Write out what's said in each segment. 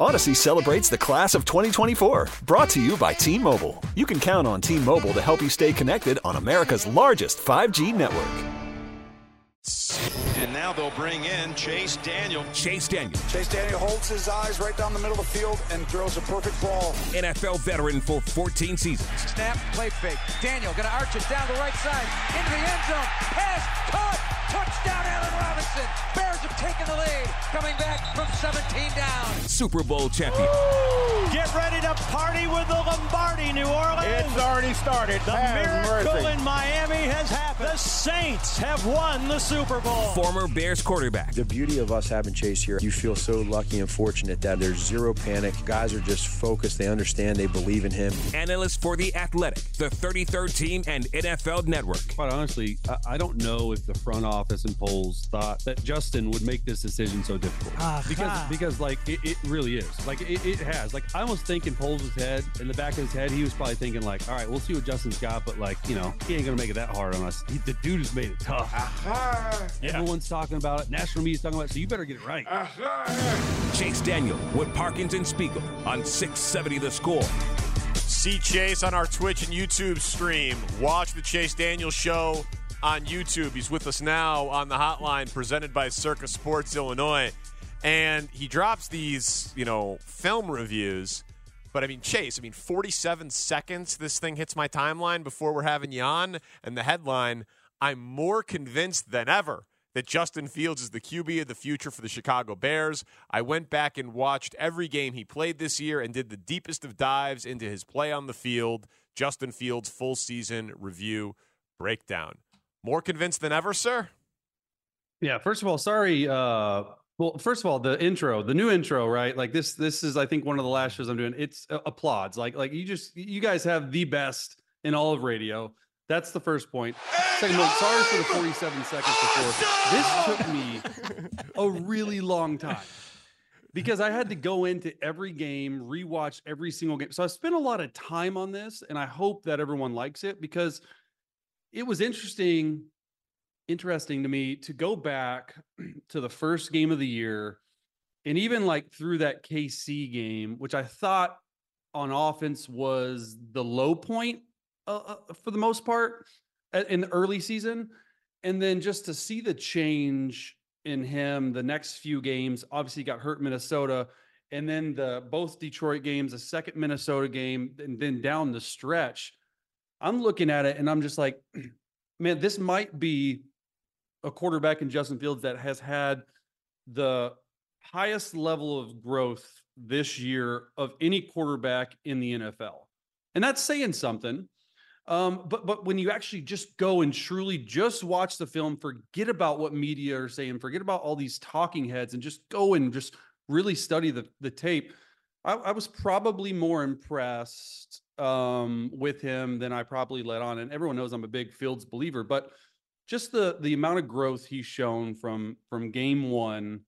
Odyssey celebrates the class of 2024, brought to you by T Mobile. You can count on T Mobile to help you stay connected on America's largest 5G network. And now they'll bring in Chase Daniel. Chase Daniel, Chase Daniel holds his eyes right down the middle of the field and throws a perfect ball. NFL veteran for 14 seasons. Snap, play fake. Daniel gonna arch it down the right side into the end zone. Pass caught. Touchdown, Allen Robinson. Bears have taken the lead. Coming back from 17 down. Super Bowl champion. Get ready to party with the Lombardi, New Orleans. It's already started. The Have miracle mercy. in Miami has happened. The Saints have won the Super Bowl. Former Bears quarterback. The beauty of us having Chase here, you feel so lucky and fortunate that there's zero panic. Guys are just focused. They understand. They believe in him. Analyst for The Athletic, the 33rd team, and NFL Network. Quite honestly, I, I don't know if the front office and Poles thought that Justin would make this decision so difficult. Ah, because, because like, it, it really is. Like, it, it has. Like, I was thinking Poles' his head, in the back of his head, he was probably thinking, like, all right, we'll see what Justin's got, but, like, you know, he ain't going to make it that hard on us. He, the dude has made it tough. Everyone's talking about it. National media's talking about it, so you better get it right. Chase Daniel with Parkins and Spiegel on 670 The Score. See Chase on our Twitch and YouTube stream. Watch the Chase Daniel Show on YouTube. He's with us now on the hotline presented by Circa Sports Illinois. And he drops these, you know, film reviews. But I mean, Chase, I mean, 47 seconds this thing hits my timeline before we're having you on. And the headline I'm more convinced than ever that Justin Fields is the QB of the future for the Chicago Bears. I went back and watched every game he played this year and did the deepest of dives into his play on the field. Justin Fields full season review breakdown. More convinced than ever, sir? Yeah, first of all, sorry. Uh, well, first of all, the intro, the new intro, right? Like this, this is, I think, one of the last shows I'm doing. It's uh, applauds. Like, like you just, you guys have the best in all of radio. That's the first point. Second point, sorry for the 47 seconds before. This took me a really long time because I had to go into every game, rewatch every single game. So I spent a lot of time on this, and I hope that everyone likes it because it was interesting interesting to me to go back to the first game of the year and even like through that KC game, which I thought on offense was the low point uh, uh, for the most part in the early season. And then just to see the change in him the next few games, obviously got hurt Minnesota. And then the both Detroit games, the second Minnesota game, and then down the stretch. I'm looking at it and I'm just like, man, this might be a quarterback in Justin Fields that has had the highest level of growth this year of any quarterback in the NFL. And that's saying something. Um, but but when you actually just go and truly just watch the film, forget about what media are saying, forget about all these talking heads, and just go and just really study the the tape. I, I was probably more impressed um, with him than I probably let on. And everyone knows I'm a big Fields believer, but just the the amount of growth he's shown from from game one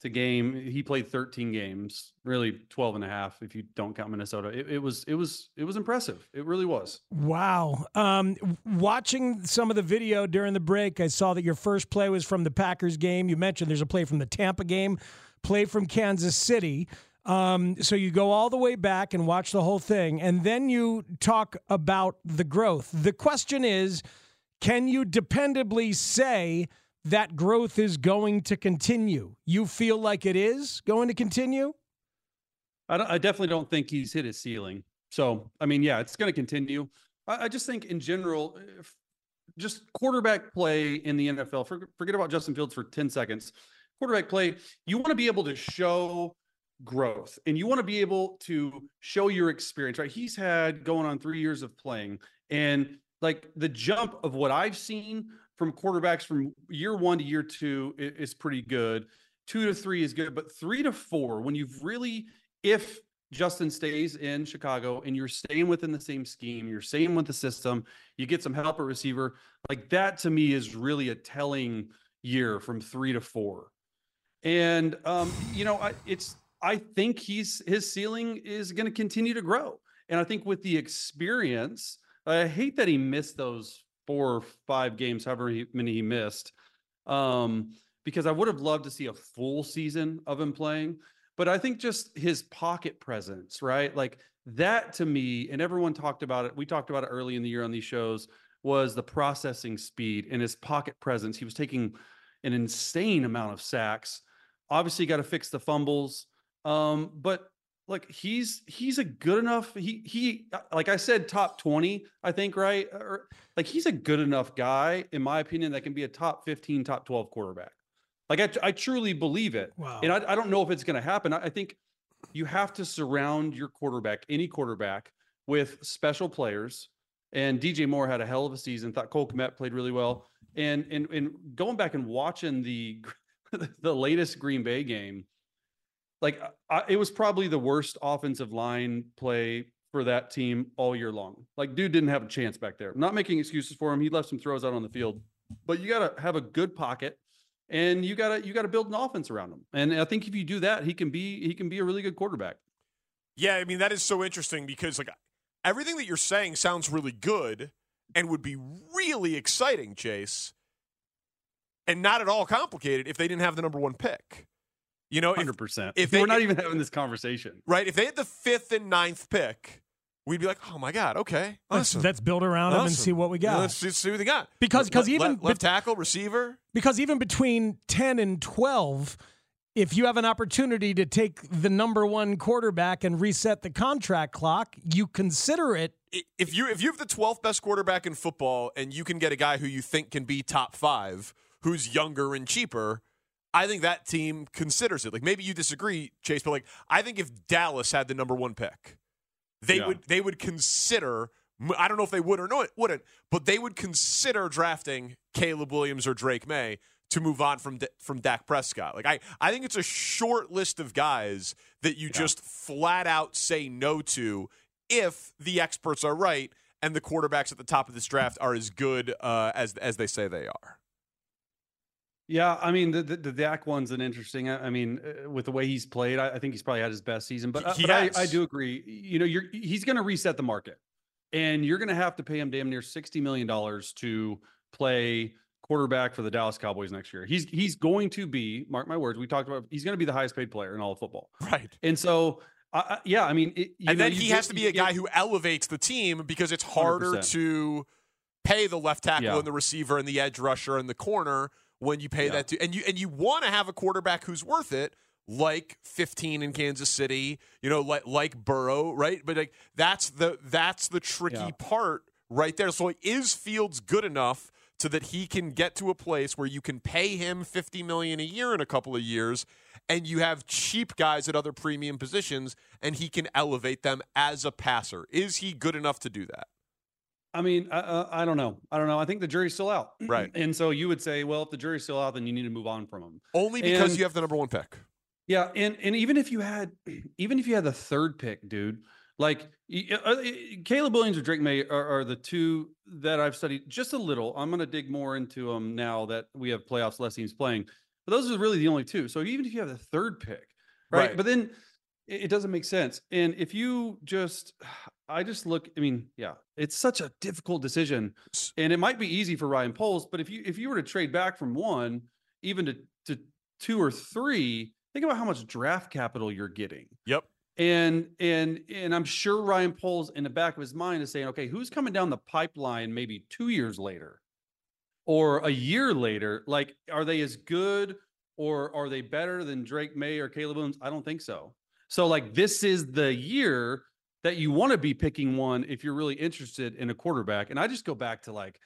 to game he played 13 games really 12 and a half if you don't count minnesota it, it was it was it was impressive it really was Wow. Um, watching some of the video during the break, I saw that your first play was from the Packers game. You mentioned there's a play from the Tampa game, play from Kansas City. Um, so you go all the way back and watch the whole thing, and then you talk about the growth. The question is can you dependably say that growth is going to continue? You feel like it is going to continue? I, I definitely don't think he's hit his ceiling so i mean yeah it's going to continue I, I just think in general just quarterback play in the nfl for, forget about justin fields for 10 seconds quarterback play you want to be able to show growth and you want to be able to show your experience right he's had going on three years of playing and like the jump of what i've seen from quarterbacks from year one to year two is, pretty good two to three is good, but three to four, when you've really, if Justin stays in Chicago and you're staying within the same scheme, you're staying with the system, you get some help at receiver, like that to me is really a telling year from three to four. And um, you know, I, it's I think he's his ceiling is going to continue to grow. And I think with the experience, I hate that he missed those four or five games, however many he missed, um, because I would have loved to see a full season of him playing. But I think just his pocket presence, right? Like that to me, and everyone talked about it. We talked about it early in the year on these shows, was the processing speed and his pocket presence. He was taking an insane amount of sacks. Obviously, got to fix the fumbles. Um, but like he's he's a good enough he he like I said top 20 I think right? Or like he's a good enough guy in my opinion that can be a top 15 top 12 quarterback. Like I, I truly believe it. Wow. and I, I don't know if it's going to happen. I, I think you have to surround your quarterback any quarterback with special players. And DJ Moore had a hell of a season thought Cole Kmet played really well. And and and going back and watching the the latest Green Bay game like uh, I, it was probably the worst offensive line play for that team all year long. Like dude didn't have a chance back there. I'm not making excuses for him. He left some throws out on the field, but you got to have a good pocket and you got to you got to build an offense around him. And I think if you do that, he can be he can be a really good quarterback. Yeah, I mean that is so interesting because like everything that you're saying sounds really good and would be really exciting, Chase. And not at all complicated if they didn't have the number 1 pick. You know, hundred percent. If, they, we're not even having this conversation, right? If they had the fifth and ninth pick, we'd be like, "Oh my god, okay, awesome. let's, let's build around awesome. them and see what we got. Yeah, let's see what they got." Because because even left, left tackle, receiver. Because even between ten and twelve, if you have an opportunity to take the number one quarterback and reset the contract clock, you consider it. If you if you have the twelfth best quarterback in football and you can get a guy who you think can be top five, who's younger and cheaper I think that team considers it. Like maybe you disagree, Chase, but like I think if Dallas had the number one pick, they yeah. would they would consider. I don't know if they would or no, wouldn't, but they would consider drafting Caleb Williams or Drake Maye to move on from from Dak Prescott. Like I, I think it's a short list of guys that you yeah. just flat out say no to if the experts are right and the quarterbacks at the top of this draft are as good uh, as as they say they are. Yeah, I mean the, the, the Dak one's an interesting. I mean, uh, with the way he's played, I, I think he's probably had his best season. But, uh, but I, I, do agree. You know, you're he's going to reset the market, and you're going to have to pay him damn near sixty million dollars to play quarterback for the Dallas Cowboys next year. He's he's going to be, mark my words, we talked about. He's going to be the highest paid player in all of football. Right. And so, uh, yeah, I mean, it, and know, then he has to be a guy who elevates the team because it's harder 100%. to pay the left tackle yeah. and the receiver and the edge rusher and the corner when you pay yeah. that to and you and you want to have a quarterback who's worth it like 15 in Kansas City, you know, like like Burrow, right? But like that's the that's the tricky yeah. part right there. So like, is Fields good enough so that he can get to a place where you can pay him 50 million a year in a couple of years and you have cheap guys at other premium positions and he can elevate them as a passer. Is he good enough to do that? I mean, I, I, don't know. I don't know. I think the jury's still out. Right. And so you would say, well, if the jury's still out, then you need to move on from him. Only because and, you have the number one pick. Yeah, and and even if you had, even if you had the third pick, dude, like uh, uh, Caleb Williams or Drake Maye are, are, the two that I've studied just a little. I'm going to dig more into them now that we have playoffs, less teams playing. But those are really the only two. So even if you have the third pick, right? right. But then it doesn't make sense. And if you just, I just look. I mean, yeah, it's such a difficult decision, and it might be easy for Ryan Poles, but if you if you were to trade back from one even to to two or three, think about how much draft capital you're getting. Yep. And and and I'm sure Ryan Poles in the back of his mind is saying, okay, who's coming down the pipeline maybe two years later, or a year later? Like, are they as good, or are they better than Drake Maye or Caleb Williams? I don't think so. So like this is the year that you want to be picking one if you're really interested in a quarterback. And I just go back to like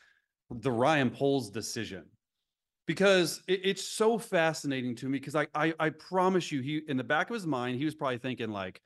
the Ryan Poles decision because it, it's so fascinating to me because I, I I promise you he in the back of his mind he was probably thinking like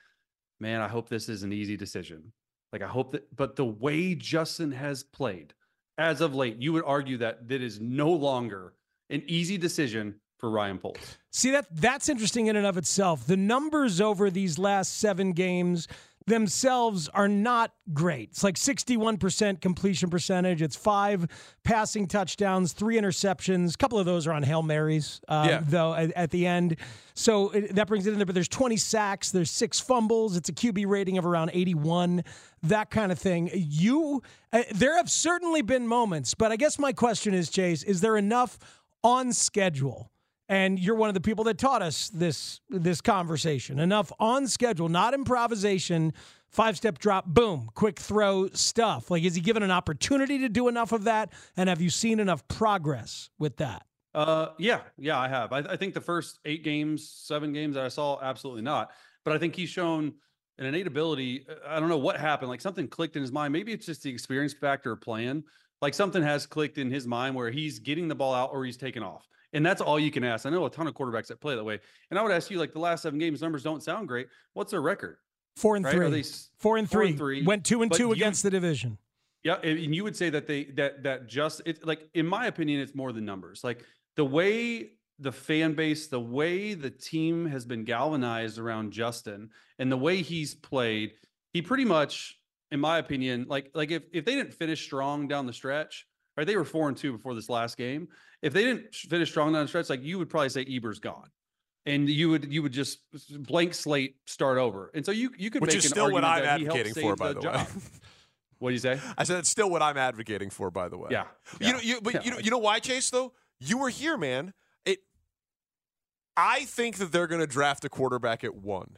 man I hope this is an easy decision like I hope that but the way Justin has played as of late you would argue that that is no longer an easy decision for Ryan Poles. See that that's interesting in and of itself. The numbers over these last seven games themselves are not great. It's like 61% completion percentage. It's five passing touchdowns, three interceptions. A couple of those are on Hail Marys, uh, Yeah. though, at, at the end. So it, that brings it in there. But there's 20 sacks, there's six fumbles. It's a QB rating of around 81, that kind of thing. You, uh, there have certainly been moments, but I guess my question is, Chase, is there enough on schedule? And you're one of the people that taught us this this conversation. Enough on schedule, not improvisation. Five step drop, boom, quick throw stuff. Like, is he given an opportunity to do enough of that? And have you seen enough progress with that? Uh, yeah, yeah, I have. I, I think the first eight games, seven games that I saw, absolutely not. But I think he's shown an innate ability. I don't know what happened. Like something clicked in his mind. Maybe it's just the experience factor of playing. Like something has clicked in his mind where he's getting the ball out or he's taking off. And that's all you can ask. I know a ton of quarterbacks that play that way. And I would ask you, like the last seven games, numbers don't sound great. What's their record? Four and Right? Three. they Four and four three. and three? Went two and But two you- against the division. Yeah, and you would say that they that that just it like in my opinion, it's more than numbers. Like the way the fan base, the way the team has been galvanized around Justin, and the way he's played, he pretty much, in my opinion, like like if if they didn't finish strong down the stretch, right? They were four and two before this last game. If they didn't finish strong down the stretch, like you would probably say Eber's gone. And you would you would just blank slate start over, and so you you could Which make is still what I'm that he helped advocating for, by the way. What do you say? I said it's still what I'm advocating for, by the way. Yeah. You know, you but Yeah. you know, you know why, Chase? Though you were here, man. It. I think that they're going to draft a quarterback at one,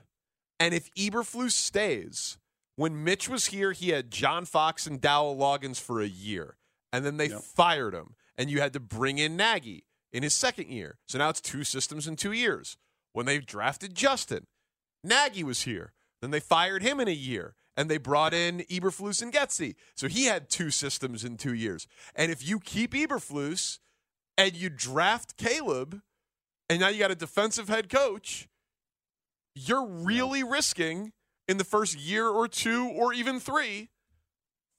and if Eberflus stays, when Mitch was here, he had John Fox and Dowell Loggains for a year, and then they fired him, and you had to bring in Nagy in his second year. So now it's two systems in two years. When they drafted Justin, Nagy was here. Then they fired him in a year, and they brought in Eberflus and Getsy. So he had two systems in two years. And if you keep Eberflus and you draft Caleb, and now you got a defensive head coach, you're really risking in the first year or two or even three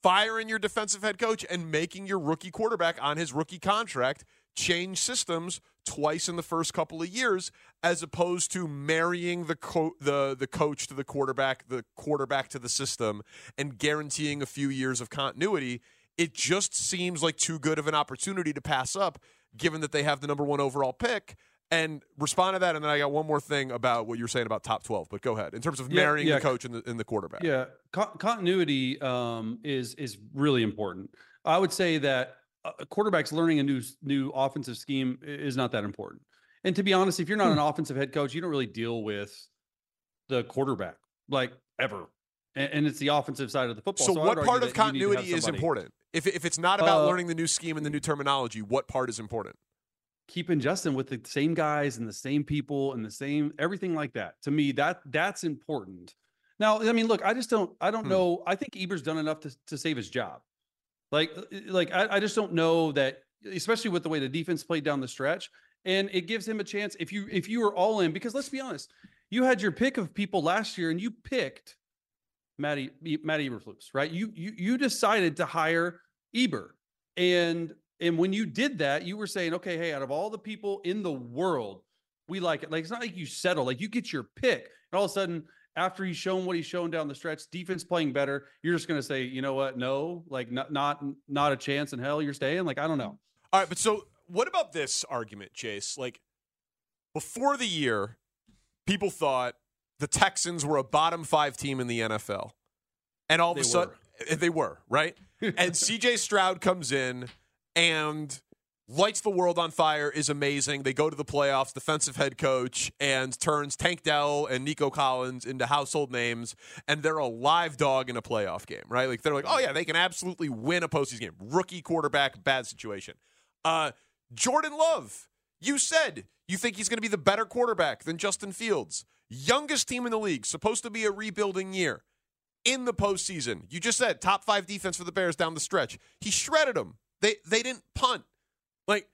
firing your defensive head coach and making your rookie quarterback on his rookie contract change systems twice in the first couple of years as opposed to marrying the co- the the coach to the quarterback the quarterback to the system and guaranteeing a few years of continuity. It just seems like too good of an opportunity to pass up given that they have the number 1 overall pick and respond to that and then I got one more thing about what you're saying about top 12 but go ahead in terms of Yeah, marrying yeah. the coach and the, and the quarterback Yeah, Con- continuity um, is is really important. I would say that a quarterback's learning a new new offensive scheme is not that important. And to be honest, if you're not an offensive head coach, you don't really deal with the quarterback like ever. And, and it's the offensive side of the football. So, would what part of that you need to have continuity is important? If, if it's not about Uh, learning the new scheme and the new terminology, what part is important? Keeping Justin with the same guys and the same people and the same everything like that. To me, that that's important. Now, I mean, look, I just don't, I don't Hmm. know. I think Eber's done enough to, to save his job. Like, uh, like I, I just don't know that, especially with the way the defense played down the stretch, and it gives him a chance. If you if you were all in, because let's be honest, you had your pick of people last year, and you picked Matty Matty Eberflus, right? You you you decided to hire Eber, and and when you did that, you were saying, okay, hey, out of all the people in the world, we like it. Like it's not like you settle, like you get your pick, and all of a sudden, after he's shown what he's shown down the stretch, defense playing better, you're just gonna say, you know what? No, like not not not a chance in hell. You're staying. Like I don't know. All right, but so what about this argument, Chase? Like, before the year, people thought the Texans were a bottom five team in the NFL. And all of a sudden, they were, right? and CJ Stroud comes in and lights the world on fire, is amazing. They go to the playoffs, defensive head coach, and turns Tank Dell and Nico Collins into household names, and they're a live dog in a playoff game, right? Like, they're like, oh, yeah, they can absolutely win a postseason game. Rookie quarterback, bad situation. Uh, Jordan Love, you said you think he's going to be the better quarterback than Justin Fields. Youngest team in the league, supposed to be a rebuilding year. In the postseason, you just said top five defense for the Bears down the stretch. He shredded them. They they didn't punt. Like,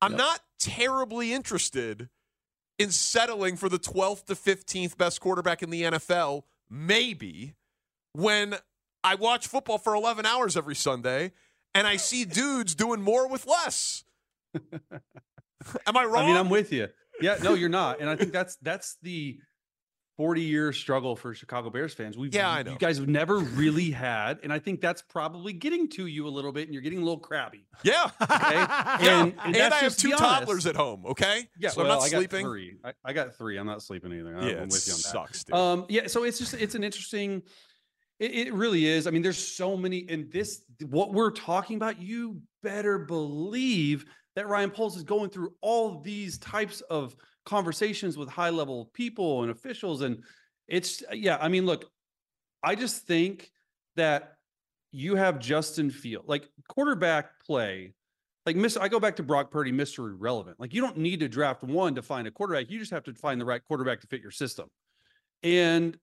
I'm not terribly interested in settling for the 12th to 15th best quarterback in the NFL, maybe, when I watch football for 11 hours every Sunday and I see dudes doing more with less. Am I wrong? I mean, I'm with you. Yeah, no, you're not. And I think that's that's the 40 year struggle for Chicago Bears fans. We've, Yeah, I know. You guys have never really had, and I think that's probably getting to you a little bit, and you're getting a little crabby. Yeah. Okay, Yeah. and, And, that's I have two toddlers at home. Okay. Yeah, So well, I'm not I sleeping. three. I, I got three. I'm not sleeping either. Yeah, I'm it with you on that. sucks, dude. Um, yeah, so it's just it's an interesting. It, it really is. I mean, there's so many, and this what we're talking about. You better believe that Ryan Poles is going through all these types of conversations with high level people and officials, and it's yeah. I mean, look, I just think that you have Justin Field like quarterback play. Like Mr. I go back to Brock Purdy, Mr. Irrelevant. Like you don't need to draft one to find a quarterback. You just have to find the right quarterback to fit your system. And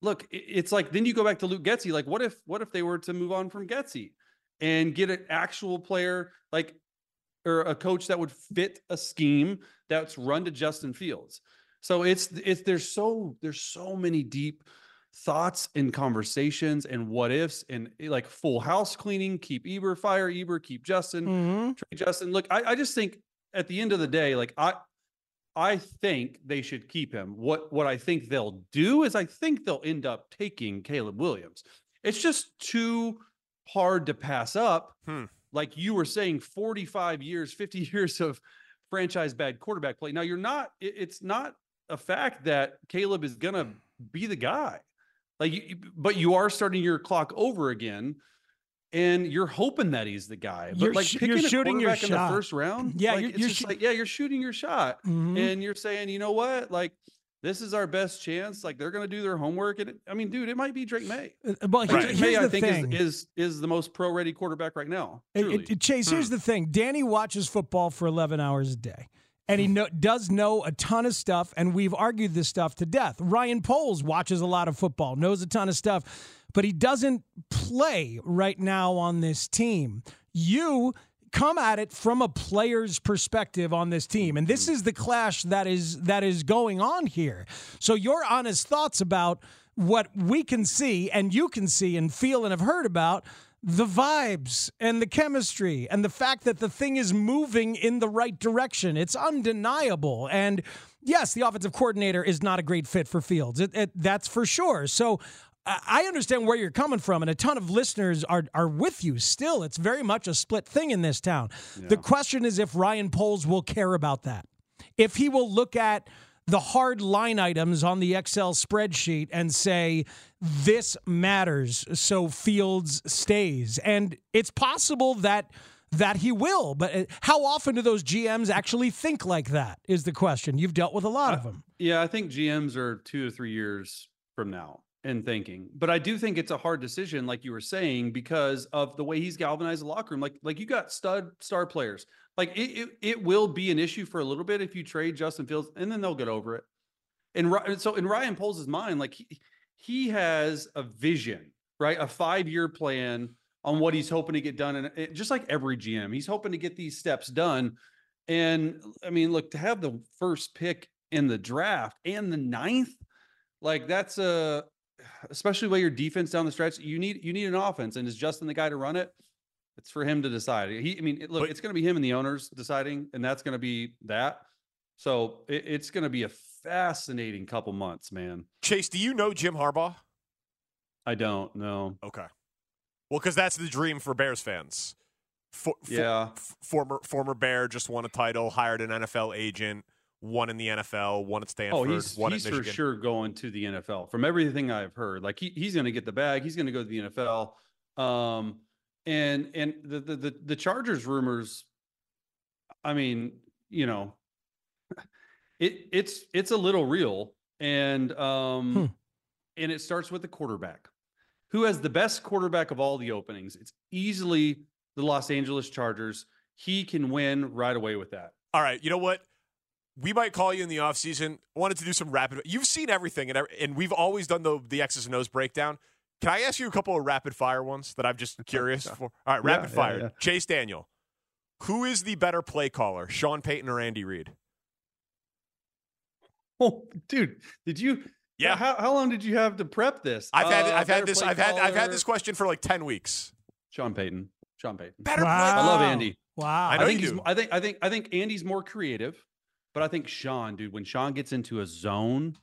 look, it's like then you go back to Luke Getsy. Like, what if what if they were to move on from Getsy and get an actual player like or a coach that would fit a scheme that's run to Justin Fields? So it's it's there's so there's so many deep thoughts and conversations and what ifs and eh, like full house cleaning. Keep Eber, fire Eber, keep Justin, Mhm. trade Justin. Look, I, I just think at the end of the day, like I I think they should keep him. What what I think they'll do is I think they'll end up taking Caleb Williams. It's just too hard to pass up. Hmm. Like you were saying, 45 years, 50 years of franchise bad quarterback play. Now you're not, it- it's not a fact that Caleb is gonna be the guy. Like but you are starting your clock over again. And you're hoping that he's the guy, but You're like sh- picking you're shooting your quarterback in the shot. first round, Yeah, like, you're- it's you're just shoo- like yeah, you're shooting your shot, Mhm. and you're saying, you know what, like this is our best chance. Like they're going to do their homework, and it, I mean, dude, it might be Drake Maye. Uh, Well, here's, Drake here's May, I think, is, is is the most pro ready quarterback right now. It- it- Chase, here's hmm. the thing: Danny watches football for 11 hours a day, and he hmm. know, does know a ton of stuff. And we've argued this stuff to death. Ryan Poles watches a lot of football, knows a ton of stuff, but he doesn't play right now on this team. You come at it from a player's perspective on this team. And this is the clash that is that is going on here. So your honest thoughts about what we can see and you can see and feel and have heard about the vibes and the chemistry and the fact that the thing is moving in the right direction. It's undeniable. And yes the offensive coordinator is not a great fit for fields. It, it, that's for sure. So I understand where you're coming from, and a ton of listeners are are with you. Still, it's very much a split thing in this town. The question is if Ryan Poles will care about that, if he will look at the hard line items on the Excel spreadsheet and say this matters, so Fields stays, and it's possible that. That he will, but uh, how often do those GMs actually think like that? Is the question. You've dealt with a lot of them. Yeah, I think GMs are two to three years from now in thinking, but I do think it's a hard decision, like you were saying, because of the way he's galvanized the locker room. Like, like you got stud star players. Like it, it, it will be an issue for a little bit if you trade Justin Fields, and then they'll get over it. And so in Ryan Poles' mind, like he, he has a vision, right? A five year plan on what he's hoping to get done, and it, just like every GM, he's hoping to get these steps done. And I mean, look, to have the first pick in the draft and the ninth, like that's a especially with your defense down the stretch, you need you need an offense. And is Justin the guy to run it? It's for him to decide. He, I mean, it- look, But- it's going to be him and the owners deciding, and that's going to be that. So it, it's going to be a fascinating couple months, man. Chase, do you know Jim Harbaugh? I don't know. Okay. Well, because that's the dream for Bears fans. For, for- Yeah. f- former former Bear just won a title, hired an NFL agent, won in the NFL, one at Stanford, Oh, he's won he's at for sure going to the NFL. From everything I've heard, like he, he's going to get the bag. He's going to go to the NFL. Um, and and the, the the the Chargers rumors. I mean, you know, it it's it's a little real, and um, Hmm. and it starts with the quarterback, who has the best quarterback of all the openings. It's easily the Los Angeles Chargers. He can win right away with that. All right, you know what? We might call you in the offseason. Wanted to do some rapid. You've seen everything, and, and we've always done the the X's and O's breakdown. Can I ask you a couple of rapid fire ones that I'm just curious for? All right, rapid yeah, fire. yeah. Chase Daniel. Who is the better play caller, Sean Payton or Andy Reid? Oh, dude, did you? Yeah. How, how long did you have to prep this? I've had Uh, I've had this I've had I've had this question for like ten weeks. Sean Payton. Sean Payton. Better Wow. play. I love. Andy. Wow. I know I think you he's, do. I think I think I think Andy's more creative, but I think Sean, dude, when Sean gets into a zone,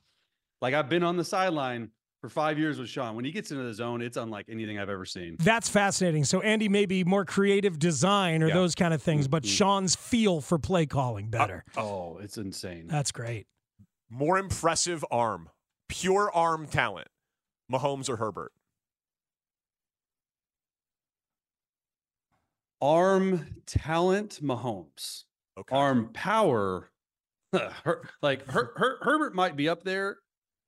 like I've been on the sideline for five years with Sean. When he gets into the zone, it's unlike anything I've ever seen. That's fascinating. So Andy may be more creative design or Yeah. those kind of things, but Mhm. Sean's feel for play calling better. Oh, it's insane. That's great. More impressive arm, pure arm talent, Mahomes or Herbert? Arm talent, Mahomes. Okay. Arm power, Her, like Her, Her, Herbert might be up there.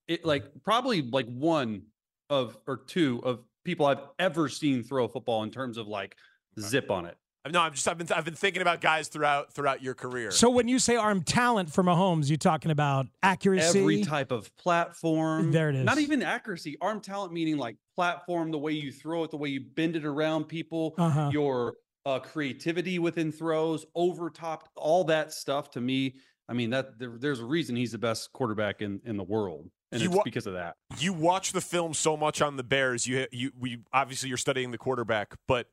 It like probably like one of or two of people I've ever seen throw a football in terms of like zip on it. No, I'm just I've been I've been thinking about guys throughout throughout your career. So when you say arm talent for Mahomes, you're talking about accuracy. Every type of platform. There it is. Not even accuracy. Arm talent meaning like platform, the way you throw it, the way you bend it around people, Uh-huh. your uh, creativity within throws, over top, all that stuff. To me, I mean that there, there's a reason he's the best quarterback in in the world, and You it's wa- because of that. you watch the film so much on the Bears. You you we obviously you're studying the quarterback, but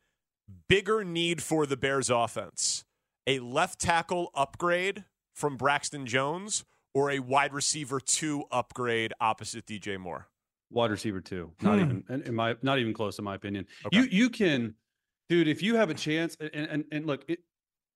bigger need for the Bears offense: a left tackle upgrade from Braxton Jones or a wide receiver two upgrade opposite DJ Moore. Wide receiver two, Not Hmm. even in my not even close in my opinion. Okay. You you can, dude. If you have a chance, and and, and look, it,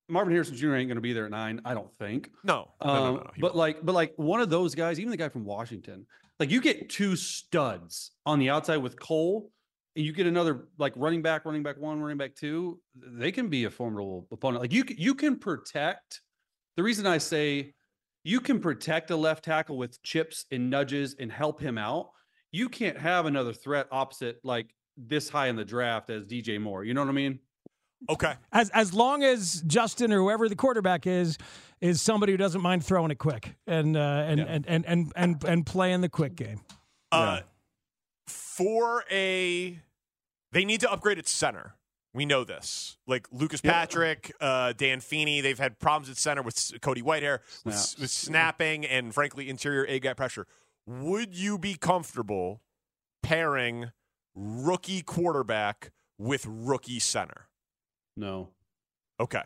Marvin Harrison Jr. ain't going to be there at nine. I don't think. No, no, no, Um, no, no. But won't. like, but like one of those guys, even the guy from Washington, like you get two studs on the outside with Cole, and you get another like running back, running back one, running back two. They can be a formidable opponent. Like you, you can protect. The reason I say you can protect a left tackle with chips and nudges and help him out. You can't have another threat opposite like this high in the draft as DJ Moore. You know what I mean? Okay. As as long as Justin or whoever the quarterback is is somebody who doesn't mind throwing it quick and uh, and, Yeah. and, and and and and playing the quick game. Uh, for a, they need to upgrade at center. We know this. Like Lucas Yeah. Patrick, uh, Dan Feeney, they've had problems at center with Cody Whitehair, with, with snapping and frankly interior A gap pressure. Would you be comfortable pairing rookie quarterback with rookie center? No. Okay.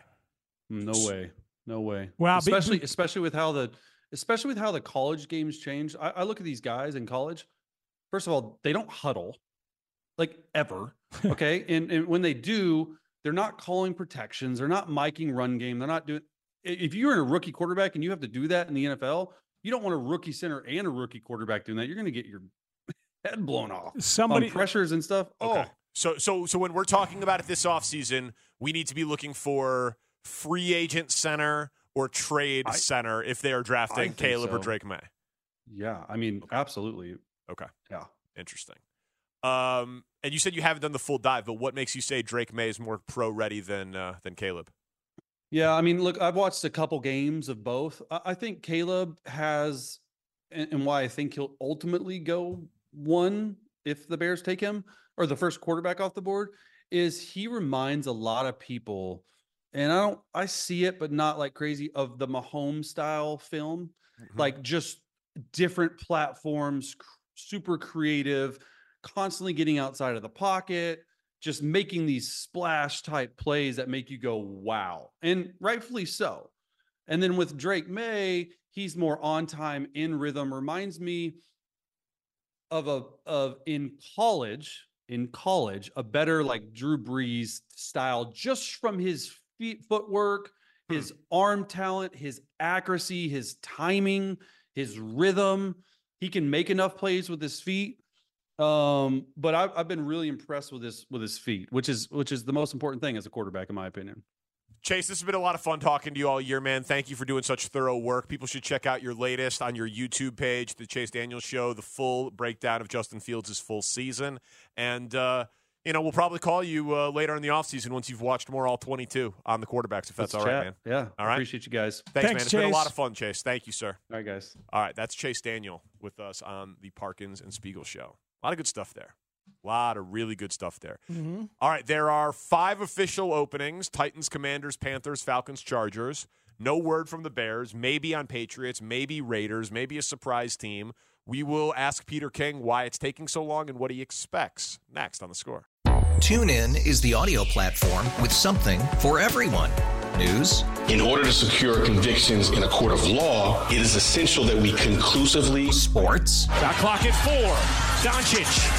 Mm, no way. No way. Wow, Especially especially with how the especially with how the college games change. I, I look at these guys in college. First of all, they don't huddle like ever. Okay. and, and when they do, they're not calling protections. They're not miking run game. They're not doing if you're in a rookie quarterback and you have to do that in the NFL, you don't want a rookie center and a rookie quarterback doing that. You're gonna get your head blown off. Somebody pressures and stuff. Okay. Oh, So so so when we're talking about it this offseason, we need to be looking for free agent center or trade I- center if they are drafting Caleb or. Drake Maye. yeah. I mean, absolutely. Okay. Yeah. Interesting. Um, and you said you haven't done the full dive, but what makes you say Drake Maye is more pro ready than uh, than Caleb? Yeah, I mean, look, I've watched a couple games of both. I, think Caleb has, and why I think he'll ultimately go one if the Bears take him or the first quarterback off the board is he reminds a lot of people, and I don't, I see it, but not like crazy of the Mahomes style film, mm-hmm. like just different platforms, super creative, constantly getting outside of the pocket, just making these splash type plays that make you go, wow. And rightfully so. And then with Drake Maye, he's more on time, in rhythm, reminds me of a of in college, in college, a better like Drew Brees style, just from his feet footwork, his arm talent, his accuracy, his timing, his rhythm. He can make enough plays with his feet. Um, but I've, I've been really impressed with his with his feet, which is which is the most important thing as a quarterback, in my opinion. Chase, this has been a lot of fun talking to you all year, man. Thank you for doing such thorough work. People should check out your latest on your YouTube page, The Chase Daniels Show, the full breakdown of Justin Fields' full season. And, uh, you know, we'll probably call you uh, later in the offseason once you've watched more all 22 on the quarterbacks, if that's Let's all right, chat. man. Yeah. All right. Appreciate you guys. Thanks, Thanks, man. It's been a lot of fun, Chase. Thank you, sir. All right, guys. All right, that's Chase Daniel with us on the Parkins and Spiegel Show. A lot of good stuff there. A lot of really good stuff there. Mm-hmm. All right, there are five official openings Titans, Commanders, Panthers, Falcons, Chargers. No word from the Bears. Maybe on Patriots, maybe Raiders, maybe a surprise team. We will ask Peter King why it's taking so long and what he expects next on the score. Tune in is the audio platform with something for everyone. News. In order to secure convictions in a court of law, it is essential that we conclusively. Sports. Shot clock at four. Doncic.